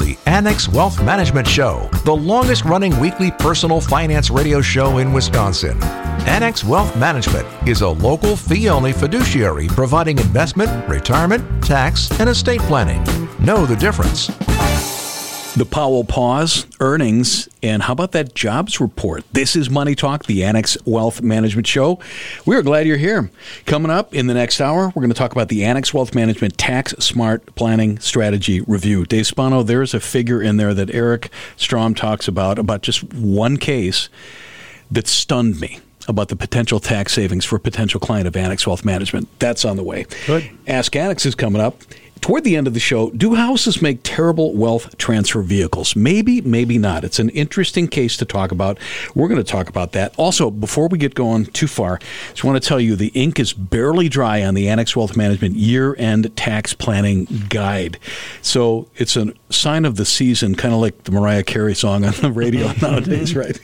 the Annex Wealth Management Show, the longest running weekly personal finance radio show in Wisconsin. Annex Wealth Management is a local fee only fiduciary providing investment, retirement, tax, and estate planning. Know the difference. The Powell pause, earnings, and how about that jobs report? This is Money Talk, the Annex Wealth Management Show. We're glad you're here. Coming up in the next hour, we're going to talk about the Annex Wealth Management Tax Smart Planning Strategy Review. Dave Spano, there's a figure in there that Eric Strom talks about, about just one case that stunned me about the potential tax savings for a potential client of Annex Wealth Management. That's on the way. Good. Ask Annex is coming up. Toward the end of the show, do houses make terrible wealth transfer vehicles? Maybe, maybe not. It's an interesting case to talk about. We're going to talk about that. Also, before we get going too far, I just want to tell you the ink is barely dry on the Annex Wealth Management Year End Tax Planning Guide. So it's a sign of the season, kind of like the Mariah Carey song on the radio nowadays, right?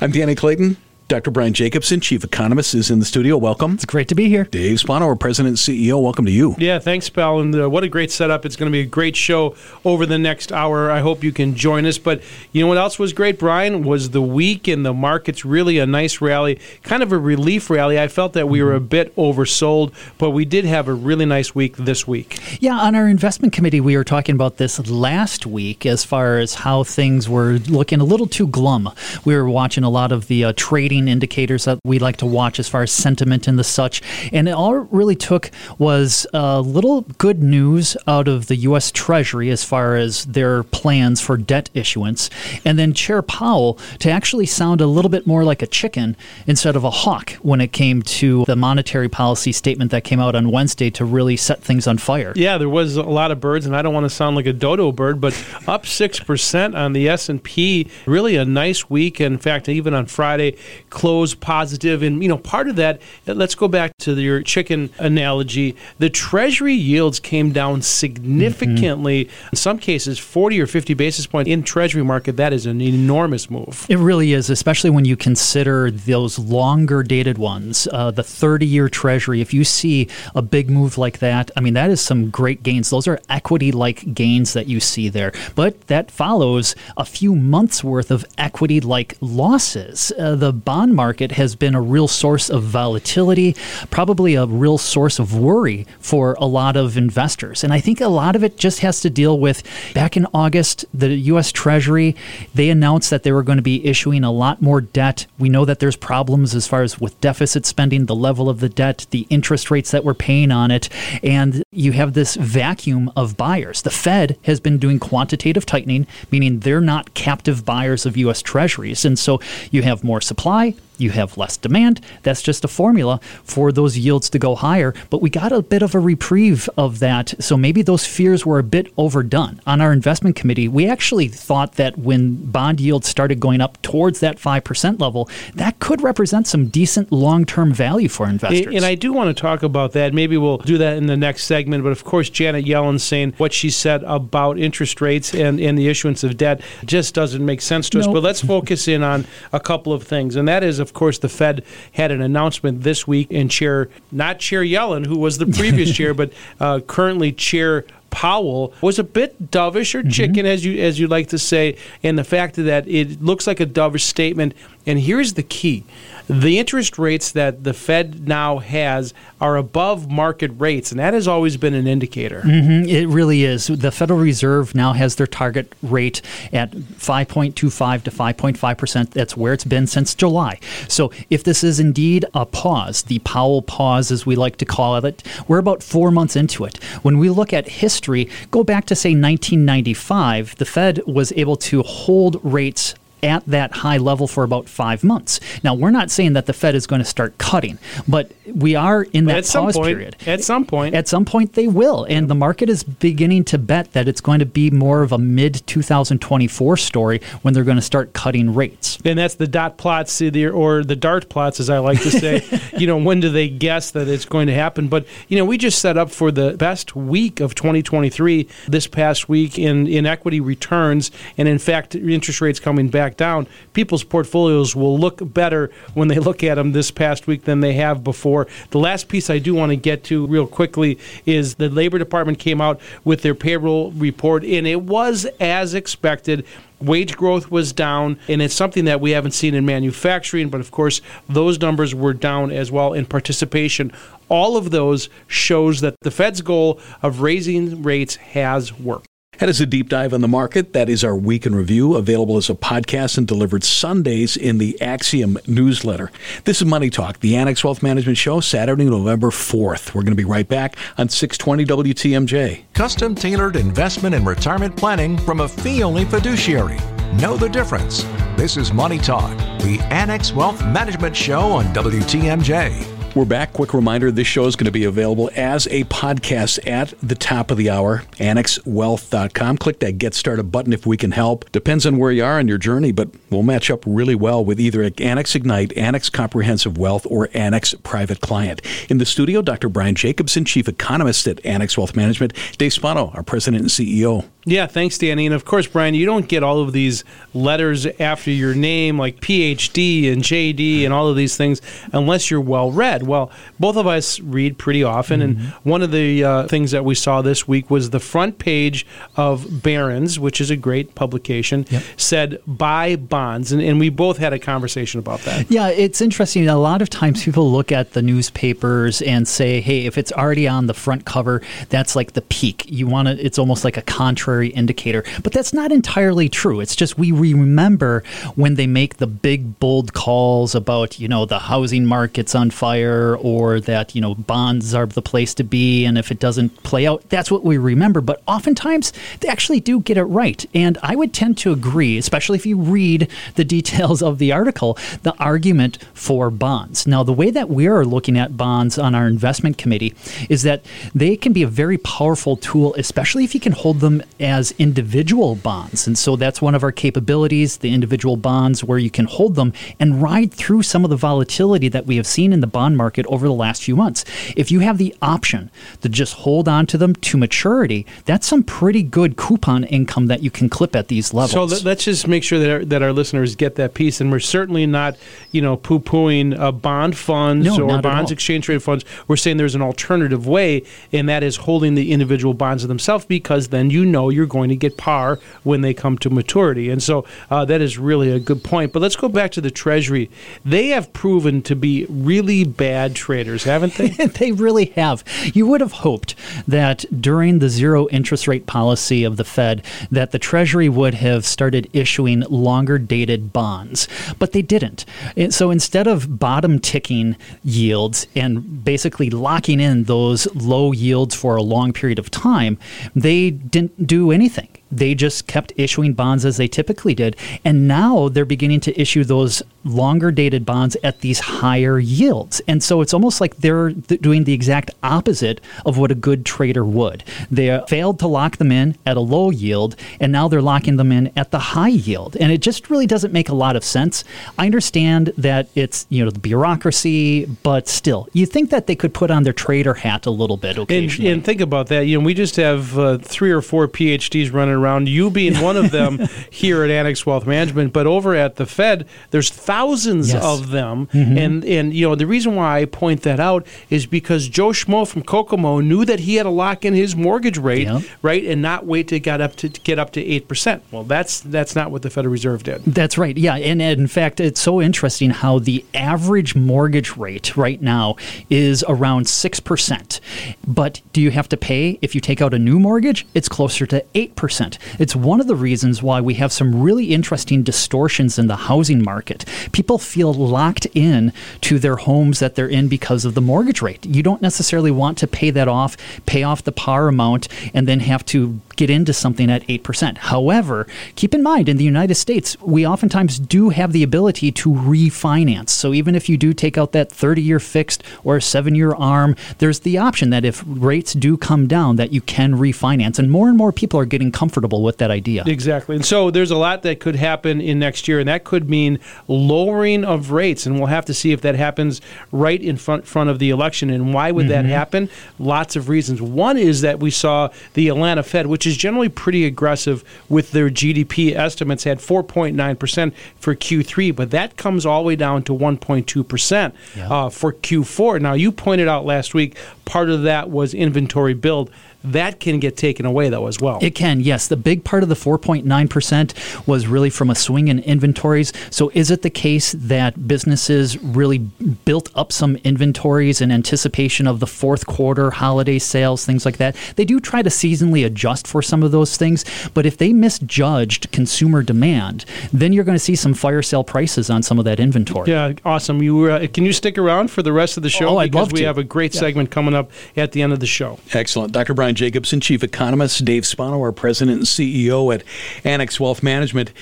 I'm Danny Clayton. Dr. Brian Jacobsen, Chief Economist, is in the studio. Welcome. It's great to be here. Dave Spano, our President and CEO. Welcome to you. Yeah, thanks, pal. And uh, what a great setup. It's going to be a great show over the next hour. I hope you can join us. But you know what else was great, Brian? Was the week in the markets really a nice rally, kind of a relief rally. I felt that we were a bit oversold, but we did have a really nice week this week. Yeah, on our investment committee, we were talking about this last week as far as how things were looking a little too glum. We were watching a lot of the uh, trading indicators that we like to watch as far as sentiment and the such. And all it really took was a little good news out of the U.S. Treasury as far as their plans for debt issuance. And then Chair Powell to actually sound a little bit more like a chicken instead of a hawk when it came to the monetary policy statement that came out on Wednesday to really set things on fire. Yeah, there was a lot of birds, and I don't want to sound like a dodo bird, but up six percent on the S and P. Really a nice week. In fact, even on Friday, close positive. And, you know, part of that, let's go back to your chicken analogy. The Treasury yields came down significantly, mm-hmm. in some cases, 40 or 50 basis points in Treasury market. That is an enormous move. It really is, especially when you consider those longer dated ones. Uh, the 30 year Treasury, if you see a big move like that, I mean, that is some great gains. Those are equity like gains that you see there. But that follows a few months worth of equity like losses. Uh, the bond market has been a real source of volatility, probably a real source of worry for a lot of investors. And I think a lot of it just has to deal with back in August, the U.S. Treasury, they announced that they were going to be issuing a lot more debt. We know that there's problems as far as with deficit spending, the level of the debt, the interest rates that we're paying on it. And you have this vacuum of buyers. The Fed has been doing quantitative tightening, meaning they're not captive buyers of U.S. Treasuries. And so you have more supply, you have less demand. That's just a formula for those yields to go higher. But we got a bit of a reprieve of that. So maybe those fears were a bit overdone. On our investment committee, we actually thought that when bond yields started going up towards that 5% level, that could represent some decent long term value for investors. And I do want to talk about that. Maybe we'll do that in the next segment. But of course, Janet Yellen saying what she said about interest rates and, and the issuance of debt just doesn't make sense to us. But let's focus in on a couple of things. And that is, of course, the Fed had an announcement this week, and Chair, not Chair Yellen, who was the previous chair, but uh, currently Chair Powell was a bit dovish or mm-hmm. chicken, mm-hmm. as you as you like to say, and the fact that it looks like a dovish statement. And here's the key: the interest rates that the Fed now has are above market rates, and that has always been an indicator. Mm-hmm. It really is. The Federal Reserve now has their target rate at 5.25 to 5.5 percent. That's where it's been since July. So if this is indeed a pause, the Powell pause, as we like to call it, we're about four months into it. When we look at history, go back to say 1995, the Fed was able to hold rates at that high level for about five months. Now, we're not saying that the Fed is going to start cutting, but we are in But that pause point, period. at some point, At some point, they will. And the market is beginning to bet that it's going to be more of a mid 2024 story when they're going to start cutting rates. and that's the dot plots or the dart plots, as I like to say. you know, when do they guess that it's going to happen? But you know, we just set up for the best week of 2023 this past week in in equity returns, and in fact, interest rates coming back down. People's portfolios will look better when they look at them this past week than they have before. The last piece I do want to get to real quickly is the Labor Department came out with their payroll report, and it was as expected. Wage growth was down, and it's something that we haven't seen in manufacturing, but of course, those numbers were down as well in participation. All of those shows that the Fed's goal of raising rates has worked. That is a deep dive on the market. That is our week in review, available as a podcast and delivered Sundays in the Axiom newsletter. This is Money Talk, the Annex Wealth Management Show, Saturday, November 4th. We're going to be right back on 620 WTMJ. Custom tailored investment and retirement planning from a fee only fiduciary. Know the difference. This is Money Talk, the Annex Wealth Management Show on WTMJ. We're back. Quick reminder this show is going to be available as a podcast at the top of the hour, annexwealth.com. Click that Get Started button if we can help. Depends on where you are in your journey, but we'll match up really well with either Annex Ignite, Annex Comprehensive Wealth, or Annex Private Client. In the studio, Dr. Brian Jacobsen, Chief Economist at Annex Wealth Management, Dave Spano, our President and CEO. Yeah, thanks, Danny. And of course, Brian, you don't get all of these letters after your name, like PhD and JD and all of these things, unless you're well read. Well, both of us read pretty often, and one of the uh, things that we saw this week was the front page of Barron's, which is a great publication, said buy bonds. And, and we both had a conversation about that. Yeah, it's interesting. A lot of times people look at the newspapers and say, hey, if it's already on the front cover, that's like the peak. You want to, it's almost like a contrary indicator. But that's not entirely true. It's just we remember when they make the big, bold calls about, you know, the housing market's on fire or that, you know, bonds are the place to be. And if it doesn't play out, that's what we remember. But oftentimes they actually do get it right. And I would tend to agree, especially if you read the details of the article, the argument for bonds. Now, the way that we are looking at bonds on our investment committee is that they can be a very powerful tool, especially if you can hold them as individual bonds. And so that's one of our capabilities, the individual bonds, where you can hold them and ride through some of the volatility that we have seen in the bond market over the last few months. If you have the option to just hold on to them to maturity, that's some pretty good coupon income that you can clip at these levels. So let, let's just make sure that our, that our listeners get that piece, and we're certainly not, you know, poo-pooing uh, bond funds No, or bonds exchange traded funds. We're saying there's an alternative way, and that is holding the individual bonds themselves, because then you know you're going to get par when they come to maturity. And so uh, that is really a good point. But let's go back to the Treasury. They have proven to be really bad traders, haven't they? they really have. You would have hoped that during the zero interest rate policy of the Fed that the Treasury would have started issuing longer dated bonds, but they didn't. So instead of bottom ticking yields and basically locking in those low yields for a long period of time, they didn't do anything. They just kept issuing bonds as they typically did. And now they're beginning to issue those longer dated bonds at these higher yields. And so it's almost like they're th- doing the exact opposite of what a good trader would. They uh, failed to lock them in at a low yield, and now they're locking them in at the high yield. And it just really doesn't make a lot of sense. I understand that it's, you know, the bureaucracy, but still, you think that they could put on their trader hat a little bit And, occasionally. and think about that. You know, we just have uh, three or four PhDs running around. You being one of them here at Annex Wealth Management, but over at the Fed, there's thousands Yes. of them. Mm-hmm. And and you know the reason why I point that out is because Joe Schmo from Kokomo knew that he had to lock in his mortgage rate, Yeah. right, and not wait to get up to, to get up to eight percent. Well, that's that's not what the Federal Reserve did. That's right. Yeah. And, and in fact, it's so interesting how the average mortgage rate right now is around 6%. But do you have to pay if you take out a new mortgage? It's closer to 8%. It's one of the reasons why we have some really interesting distortions in the housing market. People feel locked in to their homes that they're in because of the mortgage rate. You don't necessarily want to pay that off, pay off the par amount, and then have to get into something at 8%. However, keep in mind in the United States, we oftentimes do have the ability to refinance. So even if you do take out that 30 year fixed or seven year arm, there's the option that if rates do come down, that you can refinance. And more and more people are getting comfortable with that idea. Exactly. And so there's a lot that could happen in next year, and that could mean lowering of rates. And we'll have to see if that happens right in front, front of the election. And why would mm-hmm. that happen? Lots of reasons. One is that we saw the Atlanta Fed, which is generally pretty aggressive with their GDP estimates, had 4.9% for Q3, but that comes all the way down to 1.2% yeah. uh, for Q4. Now, you pointed out last week part of that was inventory build that can get taken away though as well. It can, yes. The big part of the 4.9% was really from a swing in inventories. So is it the case that businesses really built up some inventories in anticipation of the fourth quarter holiday sales, things like that? They do try to seasonally adjust for some of those things, but if they misjudged consumer demand, then you're going to see some fire sale prices on some of that inventory. Yeah, awesome. You uh, can you stick around for the rest of the show oh, I'd because we to. have a great yeah. segment coming up at the end of the show. Excellent. Dr. Brian Jacobsen, Chief Economist, Dave Spano, our President and CEO at Annex Wealth Management.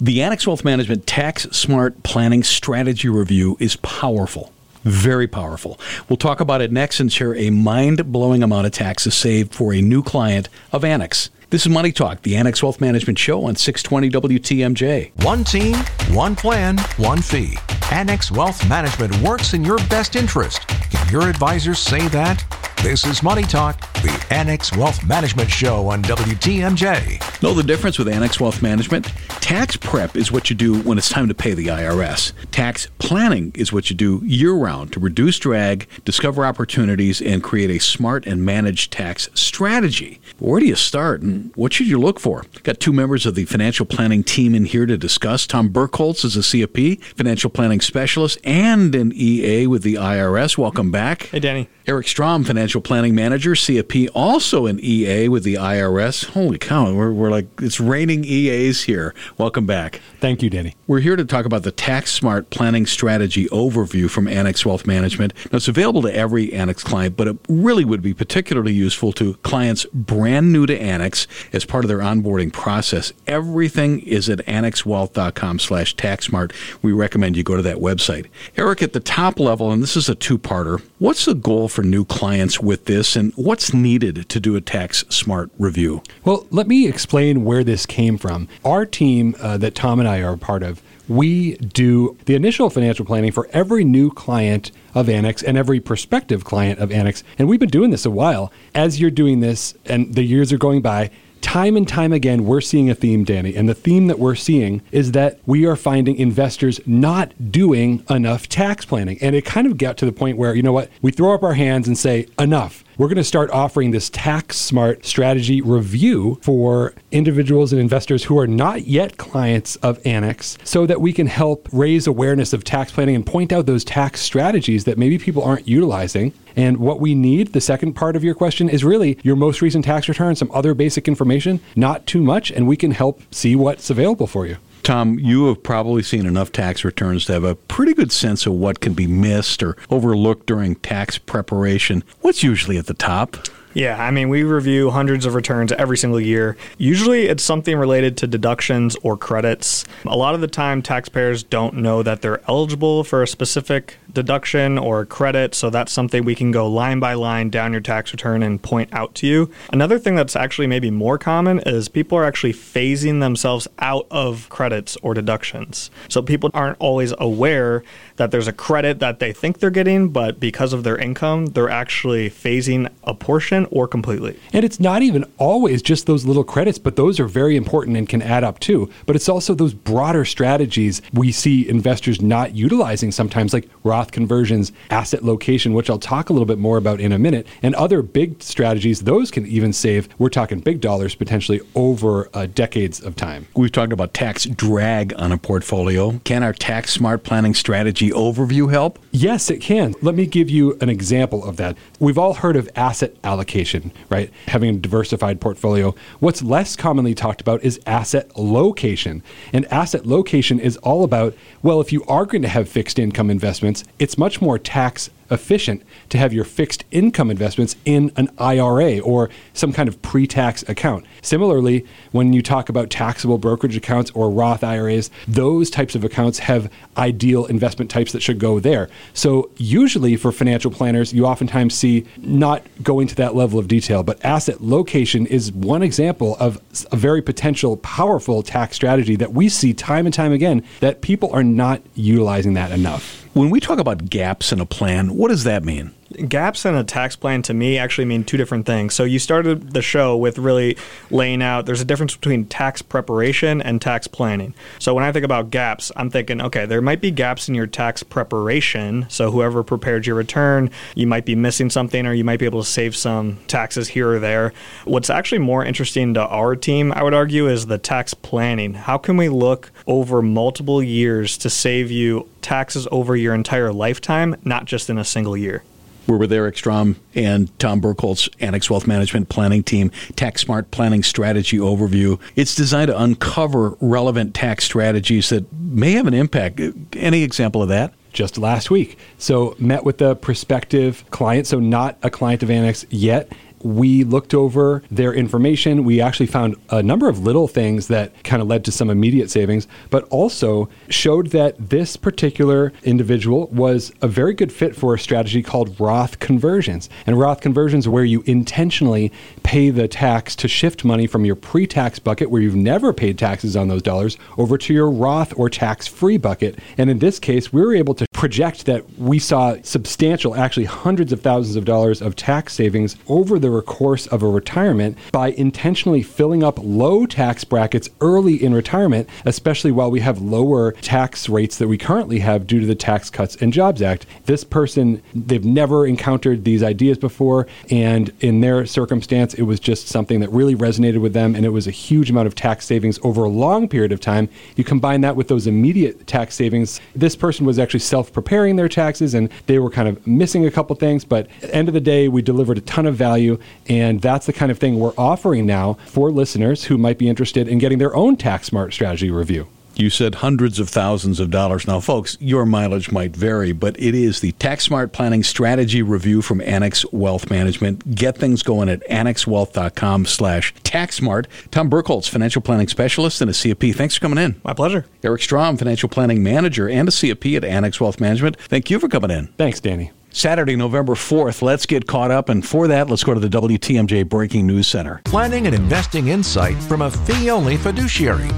The Annex Wealth Management Tax Smart Planning Strategy Review is powerful. Very powerful. We'll talk about it next and share a mind blowing amount of taxes saved for a new client of Annex. This is Money Talk, the Annex Wealth Management Show on 620 WTMJ. One team, one plan, one fee. Annex Wealth Management works in your best interest. Can your advisors say that? This is Money Talk, the Annex Wealth Management Show on WTMJ. Know the difference with Annex Wealth Management? Tax prep is what you do when it's time to pay the IRS. Tax planning is what you do year round to reduce drag, discover opportunities, and create a smart and managed tax strategy. Where do you start and what should you look for? Got two members of the financial planning team in here to discuss. Tom Burkholz is a CFP, financial planning specialist, and an EA with the IRS. Welcome back. Hey, Danny. Eric Strom, financial planning manager, CFP, also an EA with the IRS. Holy cow, we're, we're like, it's raining EAs here. Welcome back. Thank you, Danny. We're here to talk about the Tax Smart Planning Strategy Overview from Annex Wealth Management. Now, it's available to every Annex client, but it really would be particularly useful to clients brand new to Annex as part of their onboarding process. Everything is at annexwealth.com slash taxsmart. We recommend you go to that website. Eric, at the top level, and this is a two-parter, what's the goal for new clients with this, and what's needed to do a tax smart review? Well, let me explain where this came from. Our team uh, that Tom and I are a part of, we do the initial financial planning for every new client of Annex and every prospective client of Annex. And we've been doing this a while. As you're doing this and the years are going by, time and time again, we're seeing a theme, Danny. And the theme that we're seeing is that we are finding investors not doing enough tax planning. And it kind of got to the point where, you know what, we throw up our hands and say, enough we're going to start offering this tax smart strategy review for individuals and investors who are not yet clients of Annex so that we can help raise awareness of tax planning and point out those tax strategies that maybe people aren't utilizing. And what we need, the second part of your question, is really your most recent tax return, some other basic information, not too much, and we can help see what's available for you. Tom, you have probably seen enough tax returns to have a pretty good sense of what can be missed or overlooked during tax preparation. What's usually at the top? Yeah, I mean, we review hundreds of returns every single year. Usually it's something related to deductions or credits. A lot of the time, taxpayers don't know that they're eligible for a specific deduction or credit, so that's something we can go line by line down your tax return and point out to you. Another thing that's actually maybe more common is people are actually phasing themselves out of credits or deductions. So people aren't always aware that there's a credit that they think they're getting, but because of their income, they're actually phasing a portion or completely. And it's not even always just those little credits, but those are very important and can add up too. But it's also those broader strategies we see investors not utilizing sometimes, like Roth conversions, asset location, which I'll talk a little bit more about in a minute, and other big strategies. Those can even save, we're talking big dollars potentially over uh, decades of time. We've talked about tax drag on a portfolio. Can our tax smart planning strategy overview help? Yes, it can. Let me give you an example of that. We've all heard of asset allocation, right? Having a diversified portfolio. What's less commonly talked about is asset location. And asset location is all about, well, if you are going to have fixed income investments, it's much more tax efficient to have your fixed income investments in an IRA or some kind of pre tax account. Similarly, when you talk about taxable brokerage accounts or Roth IRAs, those types of accounts have ideal investment types that should go there. So, usually for financial planners, you oftentimes see not going to that level of detail, but asset location is one example of a very potential powerful tax strategy that we see time and time again that people are not utilizing that enough. When we talk about gaps in a plan, what does that mean? Gaps in a tax plan to me actually mean two different things. So you started the show with really laying out there's a difference between tax preparation and tax planning. So when I think about gaps, I'm thinking, okay, there might be gaps in your tax preparation. So whoever prepared your return, you might be missing something or you might be able to save some taxes here or there. What's actually more interesting to our team, I would argue, is the tax planning. How can we look over multiple years to save you taxes over your entire lifetime, not just in a single year? We're with Eric Strom and Tom Burkholz, Annex Wealth Management Planning Team, Tax Smart Planning Strategy Overview. It's designed to uncover relevant tax strategies that may have an impact. Any example of that? Just last week. So, met with a prospective client, so not a client of Annex yet, we looked over their information. We actually found a number of little things that kind of led to some immediate savings, but also showed that this particular individual was a very good fit for a strategy called Roth conversions. And Roth conversions are where you intentionally pay the tax to shift money from your pre tax bucket, where you've never paid taxes on those dollars, over to your Roth or tax free bucket. And in this case, we were able to project that we saw substantial, actually hundreds of thousands of dollars of tax savings over the course of a retirement by intentionally filling up low tax brackets early in retirement, especially while we have lower tax rates that we currently have due to the Tax Cuts and Jobs Act. This person, they've never encountered these ideas before, and in their circumstance, it was just something that really resonated with them, and it was a huge amount of tax savings over a long period of time. You combine that with those immediate tax savings. This person was actually self preparing their taxes, and they were kind of missing a couple things, but at the end of the day, we delivered a ton of value, and that's the kind of thing we're offering now for listeners who might be interested in getting their own tax smart strategy review. You said hundreds of thousands of dollars. Now, folks, your mileage might vary, but it is the Tax Smart Planning Strategy Review from Annex Wealth Management. Get things going at annexwealth.com slash taxsmart. Tom Burkholz, financial planning specialist and a CFP. Thanks for coming in. My pleasure. Eric Strom, financial planning manager and a CFP at Annex Wealth Management. Thank you for coming in. Thanks, Danny. Saturday, November 4th. Let's get caught up. And for that, let's go to the WTMJ Breaking News Center. Planning and investing insight from a fee only fiduciary.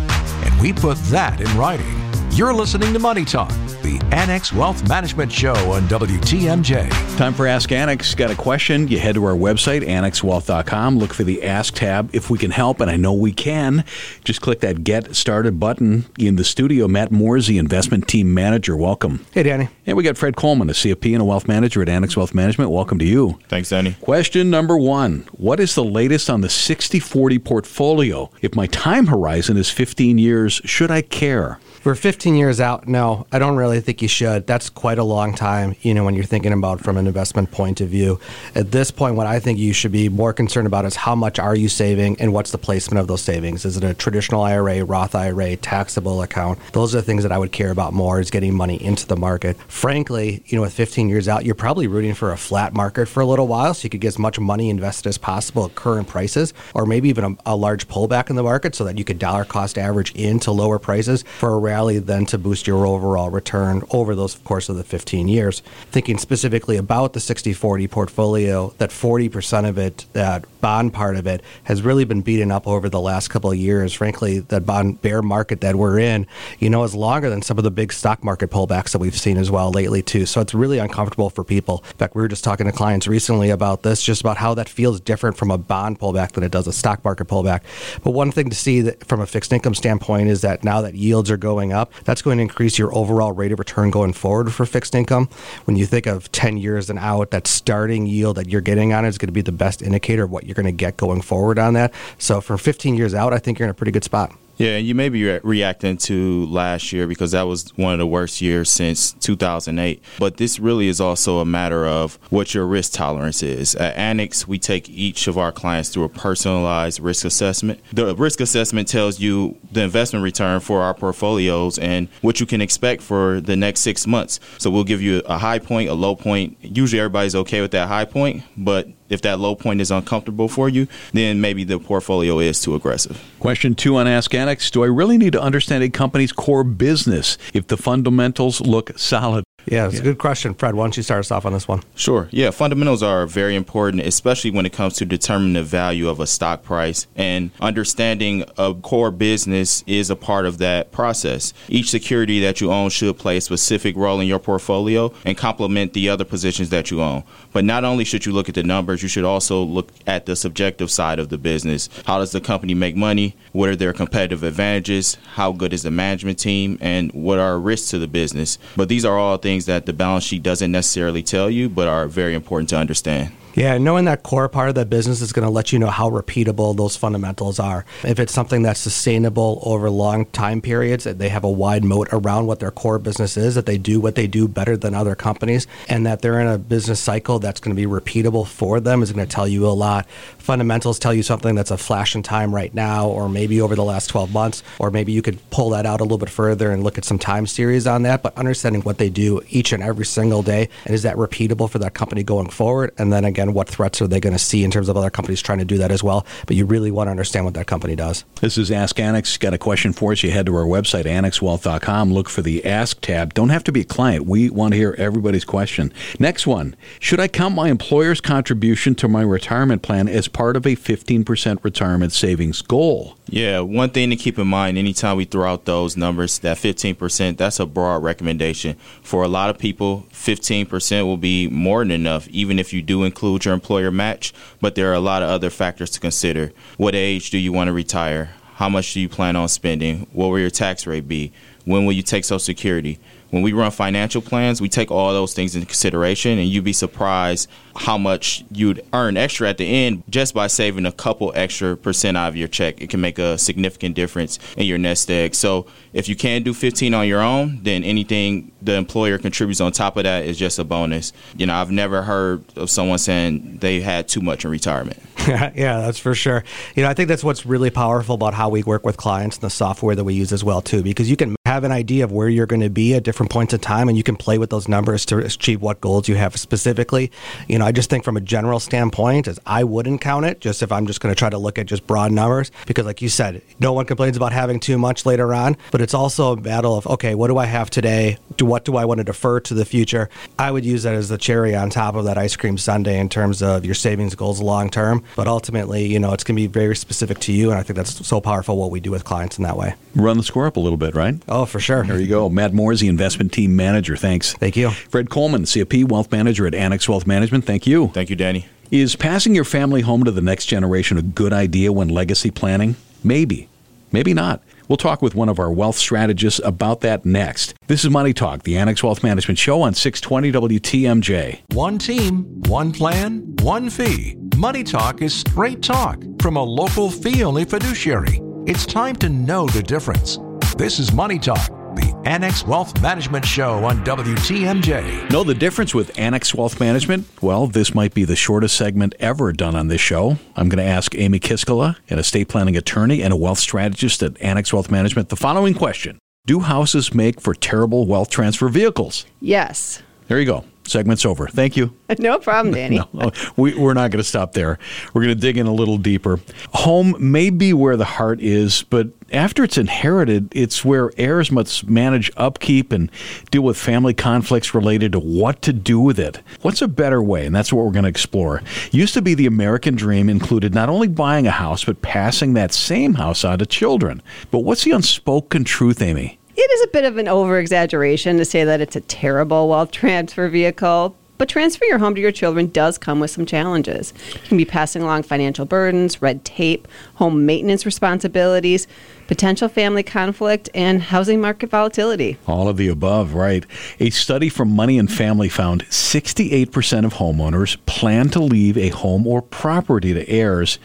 And we put that in writing. You're listening to Money Talk, the Annex Wealth Management Show on WTMJ. Time for Ask Annex. Got a question? You head to our website, annexwealth.com. Look for the Ask tab. If we can help, and I know we can, just click that Get Started button in the studio. Matt Morsey, Investment Team Manager. Welcome. Hey, Danny. And we got Fred Coleman, a CFP and a Wealth Manager at Annex Wealth Management. Welcome to you. Thanks, Danny. Question number one What is the latest on the 60 40 portfolio? If my time horizon is 15 years, should I care? For 15 years out, no, I don't really think you should. That's quite a long time, you know, when you're thinking about from an investment point of view. At this point, what I think you should be more concerned about is how much are you saving and what's the placement of those savings? Is it a traditional IRA, Roth IRA, taxable account? Those are the things that I would care about more is getting money into the market. Frankly, you know, with 15 years out, you're probably rooting for a flat market for a little while so you could get as much money invested as possible at current prices or maybe even a, a large pullback in the market so that you could dollar cost average into lower prices for a rally then to boost your overall return over those course of the 15 years. Thinking specifically about the 60-40 portfolio, that 40% of it, that bond part of it, has really been beaten up over the last couple of years. Frankly, that bond bear market that we're in, you know, is longer than some of the big stock market pullbacks that we've seen as well lately too. So it's really uncomfortable for people. In fact, we were just talking to clients recently about this, just about how that feels different from a bond pullback than it does a stock market pullback. But one thing to see from a fixed income standpoint is that now that yields are going up, that's going to increase your overall rate of return going forward for fixed income. When you think of 10 years and out, that starting yield that you're getting on it is going to be the best indicator of what you're going to get going forward on that. So for 15 years out, I think you're in a pretty good spot. Yeah, and you may be re- reacting to last year because that was one of the worst years since 2008. But this really is also a matter of what your risk tolerance is. At Annex, we take each of our clients through a personalized risk assessment. The risk assessment tells you the investment return for our portfolios and what you can expect for the next six months. So we'll give you a high point, a low point. Usually everybody's okay with that high point, but if that low point is uncomfortable for you, then maybe the portfolio is too aggressive. Question two on Ask Annex Do I really need to understand a company's core business if the fundamentals look solid? Yeah, it's yeah. a good question. Fred, why don't you start us off on this one? Sure. Yeah, fundamentals are very important, especially when it comes to determining the value of a stock price. And understanding a core business is a part of that process. Each security that you own should play a specific role in your portfolio and complement the other positions that you own. But not only should you look at the numbers, you should also look at the subjective side of the business. How does the company make money? What are their competitive advantages? How good is the management team? And what are risks to the business? But these are all things things that the balance sheet doesn't necessarily tell you, but are very important to understand. Yeah, knowing that core part of the business is going to let you know how repeatable those fundamentals are. If it's something that's sustainable over long time periods, that they have a wide moat around what their core business is, that they do what they do better than other companies, and that they're in a business cycle that's going to be repeatable for them is going to tell you a lot. Fundamentals tell you something that's a flash in time right now, or maybe over the last 12 months, or maybe you could pull that out a little bit further and look at some time series on that. But understanding what they do each and every single day, and is that repeatable for that company going forward? And then again, what threats are they going to see in terms of other companies trying to do that as well. But you really want to understand what that company does. This is Ask Annex. Got a question for us? You head to our website, annexwealth.com. Look for the Ask tab. Don't have to be a client. We want to hear everybody's question. Next one Should I count my employer's contribution to my retirement plan as part of a 15% retirement savings goal? Yeah, one thing to keep in mind anytime we throw out those numbers, that 15%, that's a broad recommendation. For a lot of people, 15% will be more than enough, even if you do include your employer match. But there are a lot of other factors to consider. What age do you want to retire? How much do you plan on spending? What will your tax rate be? When will you take Social Security? When we run financial plans, we take all those things into consideration, and you'd be surprised how much you'd earn extra at the end just by saving a couple extra percent out of your check. It can make a significant difference in your nest egg. So if you can't do 15 on your own, then anything the employer contributes on top of that is just a bonus. You know, I've never heard of someone saying they had too much in retirement. yeah, that's for sure. You know, I think that's what's really powerful about how we work with clients and the software that we use as well too, because you can have an idea of where you're going to be at different points in time, and you can play with those numbers to achieve what goals you have specifically. You know, I just think from a general standpoint, is I wouldn't count it just if I'm just going to try to look at just broad numbers because, like you said, no one complains about having too much later on, but it's also a battle of okay, what do I have today? Do what do I want to defer to the future? I would use that as the cherry on top of that ice cream sundae in terms of your savings goals long term. But ultimately, you know, it's going to be very specific to you, and I think that's so powerful what we do with clients in that way. Run the score up a little bit, right? Oh, Oh, for sure. There you go, Matt Morsey, the investment team manager. Thanks. Thank you. Fred Coleman, CFP Wealth Manager at Annex Wealth Management. Thank you. Thank you, Danny. Is passing your family home to the next generation a good idea when legacy planning? Maybe. Maybe not. We'll talk with one of our wealth strategists about that next. This is Money Talk, the Annex Wealth Management Show on 620 WTMJ. One team, one plan, one fee. Money Talk is straight talk from a local fee only fiduciary. It's time to know the difference. This is Money Talk the Annex Wealth Management Show on WTMJ. Know the difference with Annex Wealth Management? Well, this might be the shortest segment ever done on this show. I'm going to ask Amy Kiskala, an estate planning attorney and a wealth strategist at Annex Wealth Management, the following question Do houses make for terrible wealth transfer vehicles? Yes. There you go. Segment's over. Thank you. No problem, Danny. no, oh, we, we're not going to stop there. We're going to dig in a little deeper. Home may be where the heart is, but after it's inherited, it's where heirs must manage upkeep and deal with family conflicts related to what to do with it. What's a better way? And that's what we're going to explore. Used to be the American dream included not only buying a house, but passing that same house on to children. But what's the unspoken truth, Amy? It is a bit of an over exaggeration to say that it's a terrible wealth transfer vehicle, but transferring your home to your children does come with some challenges. You can be passing along financial burdens, red tape, home maintenance responsibilities, potential family conflict, and housing market volatility. All of the above, right. A study from Money and Family found 68% of homeowners plan to leave a home or property to heirs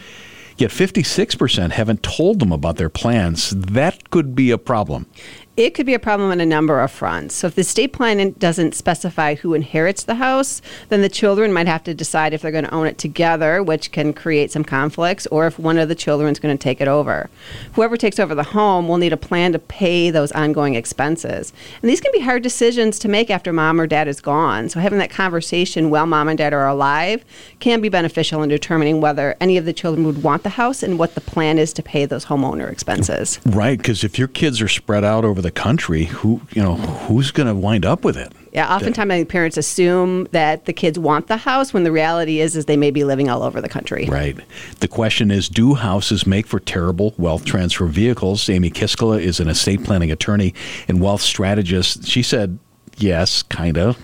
Yet 56% haven't told them about their plans. That could be a problem. It could be a problem on a number of fronts. So, if the estate plan doesn't specify who inherits the house, then the children might have to decide if they're going to own it together, which can create some conflicts, or if one of the children is going to take it over. Whoever takes over the home will need a plan to pay those ongoing expenses. And these can be hard decisions to make after mom or dad is gone. So, having that conversation while mom and dad are alive can be beneficial in determining whether any of the children would want the house and what the plan is to pay those homeowner expenses. Right, because if your kids are spread out over the the country, who you know who's going to wind up with it? Yeah, oftentimes I think parents assume that the kids want the house when the reality is is they may be living all over the country. Right. The question is, do houses make for terrible wealth transfer vehicles? Amy Kiskala is an estate planning attorney and wealth strategist. She said, yes, kind of.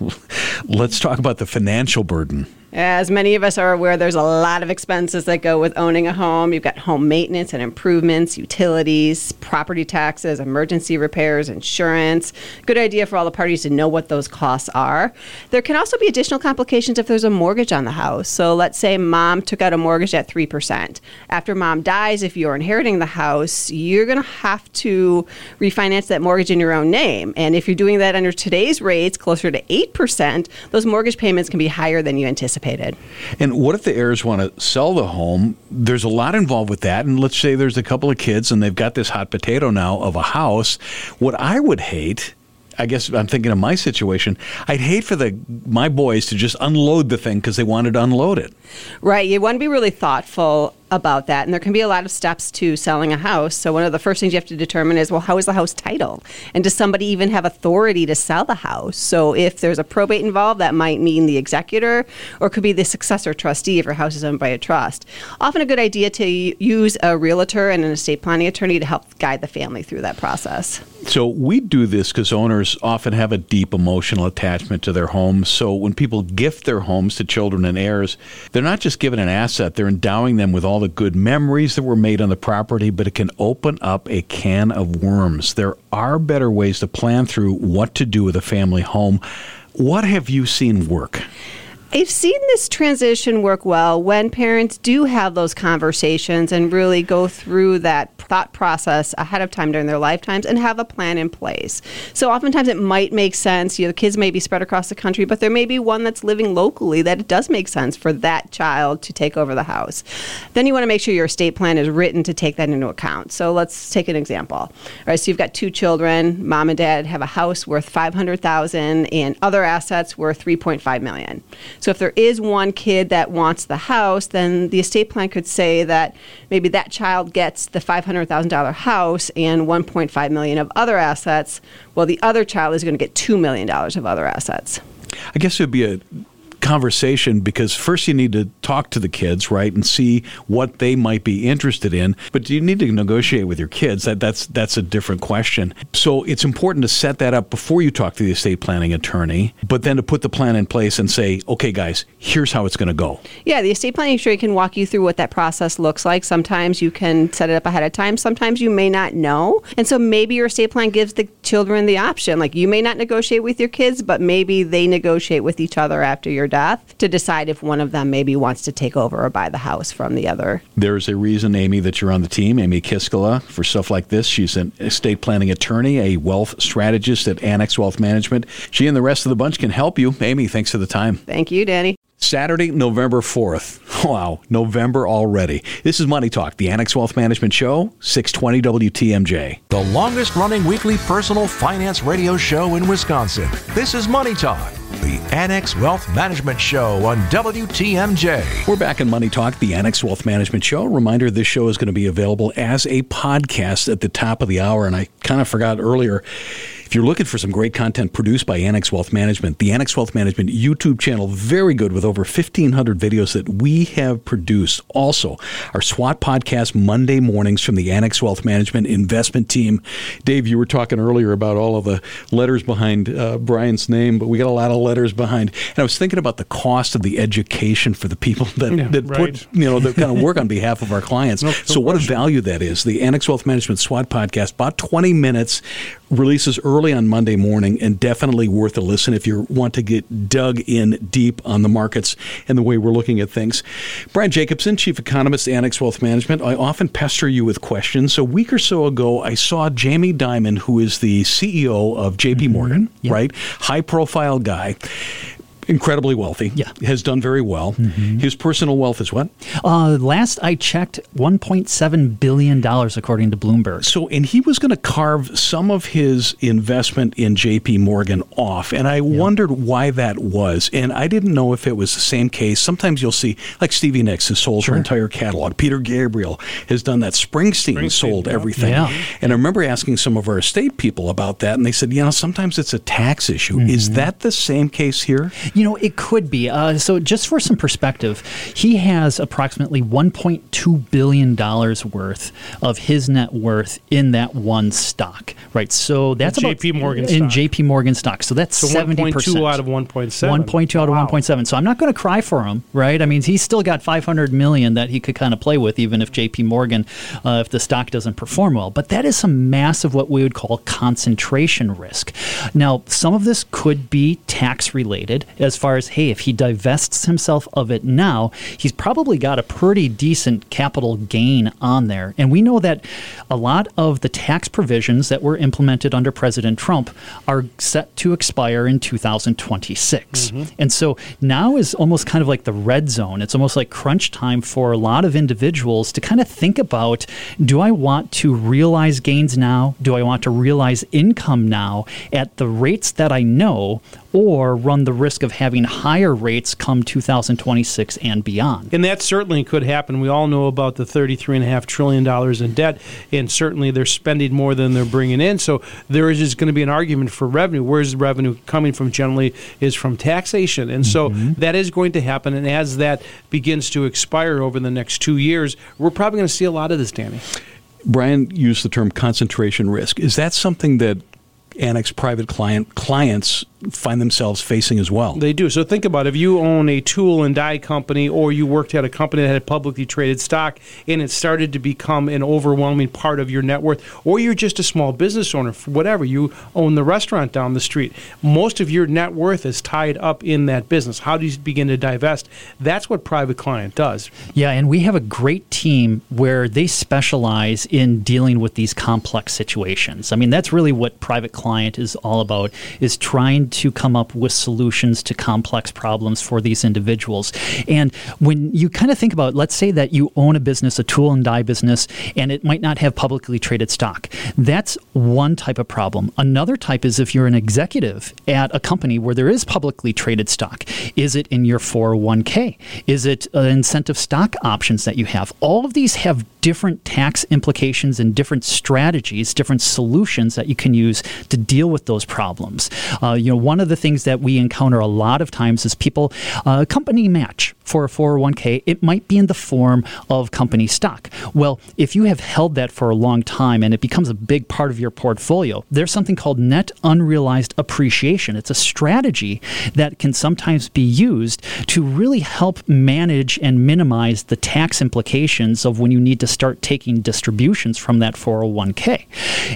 Let's talk about the financial burden. As many of us are aware, there's a lot of expenses that go with owning a home. You've got home maintenance and improvements, utilities, property taxes, emergency repairs, insurance. Good idea for all the parties to know what those costs are. There can also be additional complications if there's a mortgage on the house. So let's say mom took out a mortgage at 3%. After mom dies, if you're inheriting the house, you're going to have to refinance that mortgage in your own name. And if you're doing that under today's rates, closer to 8%, those mortgage payments can be higher than you anticipate anticipated. And what if the heirs want to sell the home? There's a lot involved with that. And let's say there's a couple of kids and they've got this hot potato now of a house. What I would hate I guess I'm thinking of my situation. I'd hate for the my boys to just unload the thing because they wanted to unload it. Right. You want to be really thoughtful about that. And there can be a lot of steps to selling a house. So, one of the first things you have to determine is well, how is the house titled? And does somebody even have authority to sell the house? So, if there's a probate involved, that might mean the executor or could be the successor trustee if your house is owned by a trust. Often a good idea to use a realtor and an estate planning attorney to help guide the family through that process. So, we do this because owners often have a deep emotional attachment to their homes. So, when people gift their homes to children and heirs, they're not just given an asset, they're endowing them with all the good memories that were made on the property, but it can open up a can of worms. There are better ways to plan through what to do with a family home. What have you seen work? I've seen this transition work well when parents do have those conversations and really go through that thought process ahead of time during their lifetimes and have a plan in place. So oftentimes it might make sense. You know, the kids may be spread across the country, but there may be one that's living locally that it does make sense for that child to take over the house. Then you want to make sure your estate plan is written to take that into account. So let's take an example. All right, so you've got two children. Mom and dad have a house worth 500,000 and other assets worth 3.5 million. So if there is one kid that wants the house, then the estate plan could say that maybe that child gets the $500,000 house and 1.5 million of other assets, while the other child is going to get $2 million of other assets. I guess it would be a conversation because first you need to talk to the kids, right, and see what they might be interested in. But you need to negotiate with your kids. That that's that's a different question. So it's important to set that up before you talk to the estate planning attorney, but then to put the plan in place and say, okay, guys, here's how it's going to go. Yeah, the estate planning attorney can walk you through what that process looks like. Sometimes you can set it up ahead of time. Sometimes you may not know, and so maybe your estate plan gives the children the option. Like you may not negotiate with your kids, but maybe they negotiate with each other after you're death to decide if one of them maybe wants to take over or buy the house from the other. There's a reason, Amy, that you're on the team, Amy Kiskala, for stuff like this. She's an estate planning attorney, a wealth strategist at Annex Wealth Management. She and the rest of the bunch can help you. Amy, thanks for the time. Thank you, Danny. Saturday, November 4th. Wow, November already. This is Money Talk, the Annex Wealth Management Show, 620 WTMJ. The longest running weekly personal finance radio show in Wisconsin. This is Money Talk the Annex Wealth Management Show on WTMJ. We're back in Money Talk, the Annex Wealth Management Show. Reminder this show is going to be available as a podcast at the top of the hour. And I kind of forgot earlier if you're looking for some great content produced by Annex Wealth Management, the Annex Wealth Management YouTube channel, very good with over 1,500 videos that we have produced. Also, our SWAT podcast Monday mornings from the Annex Wealth Management investment team. Dave, you were talking earlier about all of the letters behind uh, Brian's name, but we got a lot of letters behind. And I was thinking about the cost of the education for the people that, yeah, that right. put, you know, that kind of work on behalf of our clients. No, no so, question. what a value that is. The Annex Wealth Management SWAT podcast, about 20 minutes releases early on Monday morning and definitely worth a listen if you want to get dug in deep on the markets and the way we're looking at things. Brian Jacobsen, Chief Economist, Annex Wealth Management. I often pester you with questions. A week or so ago, I saw Jamie Dimon, who is the CEO of JP mm-hmm. Morgan, mm-hmm. right? High profile guy incredibly wealthy. Yeah. Has done very well. Mm-hmm. His personal wealth is what? Uh, last I checked, $1.7 billion, according to Bloomberg. So, and he was going to carve some of his investment in JP Morgan off. And I yeah. wondered why that was. And I didn't know if it was the same case. Sometimes you'll see, like Stevie Nicks has sold sure. her entire catalog. Peter Gabriel has done that. Springsteen, Springsteen sold everything. Yeah. And I remember asking some of our estate people about that. And they said, you know, sometimes it's a tax issue. Mm-hmm. Is that the same case here? You know, it could be. Uh, so, just for some perspective, he has approximately $1.2 billion worth of his net worth in that one stock, right? So, that's in about JP Morgan in stock. JP Morgan stock. So, that's so 70%. 1.2 out of 1.7. 1.2 out of wow. 1.7. So, I'm not going to cry for him, right? I mean, he's still got 500 million that he could kind of play with, even if JP Morgan, uh, if the stock doesn't perform well. But that is some massive, what we would call concentration risk. Now, some of this could be tax related as far as, hey, if he divests himself of it now, he's probably got a pretty decent capital gain on there. And we know that a lot of the tax provisions that were implemented under President Trump are set to expire in 2026. Mm-hmm. And so now is almost kind of like the red zone. It's almost like crunch time for a lot of individuals to kind of think about do I want to realize gains now? Do I want to realize income now at the rates that I know? Or run the risk of having higher rates come 2026 and beyond. And that certainly could happen. We all know about the $33.5 trillion in debt, and certainly they're spending more than they're bringing in. So there is going to be an argument for revenue. Where's the revenue coming from generally is from taxation. And so mm-hmm. that is going to happen. And as that begins to expire over the next two years, we're probably going to see a lot of this, Danny. Brian used the term concentration risk. Is that something that Annex private client clients find themselves facing as well. They do. So think about it. if you own a tool and die company or you worked at a company that had publicly traded stock and it started to become an overwhelming part of your net worth, or you're just a small business owner, whatever, you own the restaurant down the street. Most of your net worth is tied up in that business. How do you begin to divest? That's what private client does. Yeah, and we have a great team where they specialize in dealing with these complex situations. I mean, that's really what private client is all about is trying to come up with solutions to complex problems for these individuals. And when you kind of think about, let's say that you own a business, a tool and die business, and it might not have publicly traded stock. That's one type of problem. Another type is if you're an executive at a company where there is publicly traded stock. Is it in your 401k? Is it uh, incentive stock options that you have? All of these have different tax implications and different strategies, different solutions that you can use to deal with those problems. Uh, you know, one of the things that we encounter a lot of times is people uh, company match for a 401k. It might be in the form of company stock. Well, if you have held that for a long time and it becomes a big part of your portfolio, there's something called net unrealized appreciation. It's a strategy that can sometimes be used to really help manage and minimize the tax implications of when you need to start taking distributions from that 401k.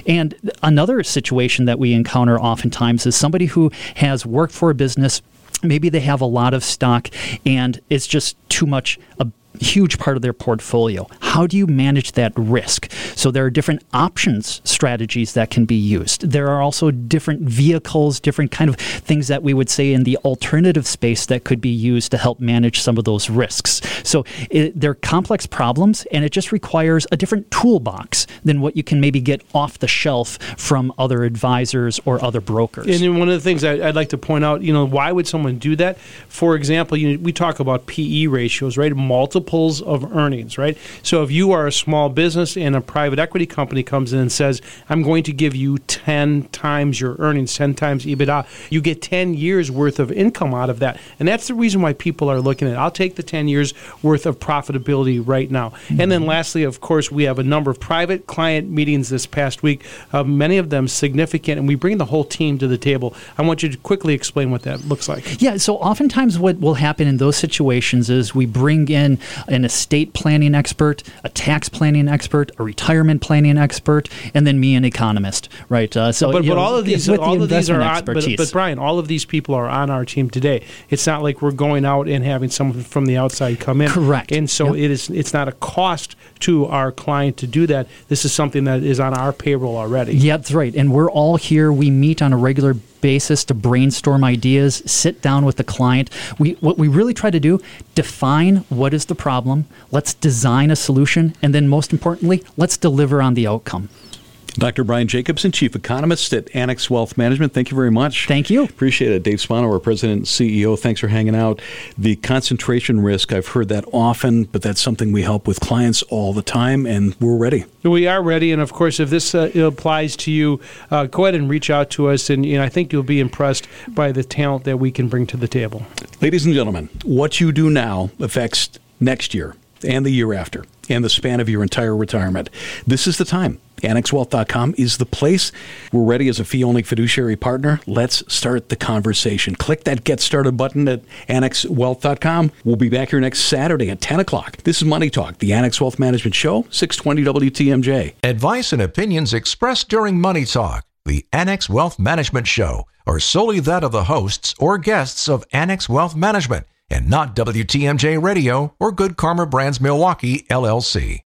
And another situation that we encounter oftentimes is somebody who has worked for a business maybe they have a lot of stock and it's just too much a huge part of their portfolio. How do you manage that risk? So there are different options strategies that can be used. There are also different vehicles, different kind of things that we would say in the alternative space that could be used to help manage some of those risks. So it, they're complex problems and it just requires a different toolbox than what you can maybe get off the shelf from other advisors or other brokers. And then one of the things I'd like to point out, you know, why would someone do that? For example, you we talk about PE ratios, right? Multiple multiples of earnings, right? So if you are a small business and a private equity company comes in and says, I'm going to give you 10 times your earnings, 10 times EBITDA, you get 10 years worth of income out of that. And that's the reason why people are looking at. I'll take the 10 years worth of profitability right now. Mm-hmm. And then lastly, of course, we have a number of private client meetings this past week, uh, many of them significant, and we bring the whole team to the table. I want you to quickly explain what that looks like. Yeah, so oftentimes what will happen in those situations is we bring in an estate planning expert, a tax planning expert, a retirement planning expert, and then me, an economist, right? Uh, so, but, but know, all of these, all the of these are on, but, but Brian, all of these people are on our team today. It's not like we're going out and having someone from the outside come in. Correct. And so Yep. it is. It's not a cost to our client to do that. This is something that is on our payroll already. Yeah, that's right. And we're all here. We meet on a regular basis to brainstorm ideas, sit down with the client. We what we really try to do, define what is the problem, let's design a solution, and then most importantly, let's deliver on the outcome. Dr. Brian Jacobsen, Chief Economist at Annex Wealth Management. Thank you very much. Thank you. Appreciate it. Dave Spano, our President and CEO. Thanks for hanging out. The concentration risk, I've heard that often, but that's something we help with clients all the time, and we're ready. We are ready, and of course, if this uh, applies to you, uh, go ahead and reach out to us, and, and I think you'll be impressed by the talent that we can bring to the table. Ladies and gentlemen, what you do now affects next year and the year after and the span of your entire retirement. This is the time. AnnexWealth.com is the place. We're ready as a fee only fiduciary partner. Let's start the conversation. Click that Get Started button at AnnexWealth.com. We'll be back here next Saturday at 10 o'clock. This is Money Talk, the Annex Wealth Management Show, 620 WTMJ. Advice and opinions expressed during Money Talk, the Annex Wealth Management Show, are solely that of the hosts or guests of Annex Wealth Management and not WTMJ Radio or Good Karma Brands Milwaukee, LLC.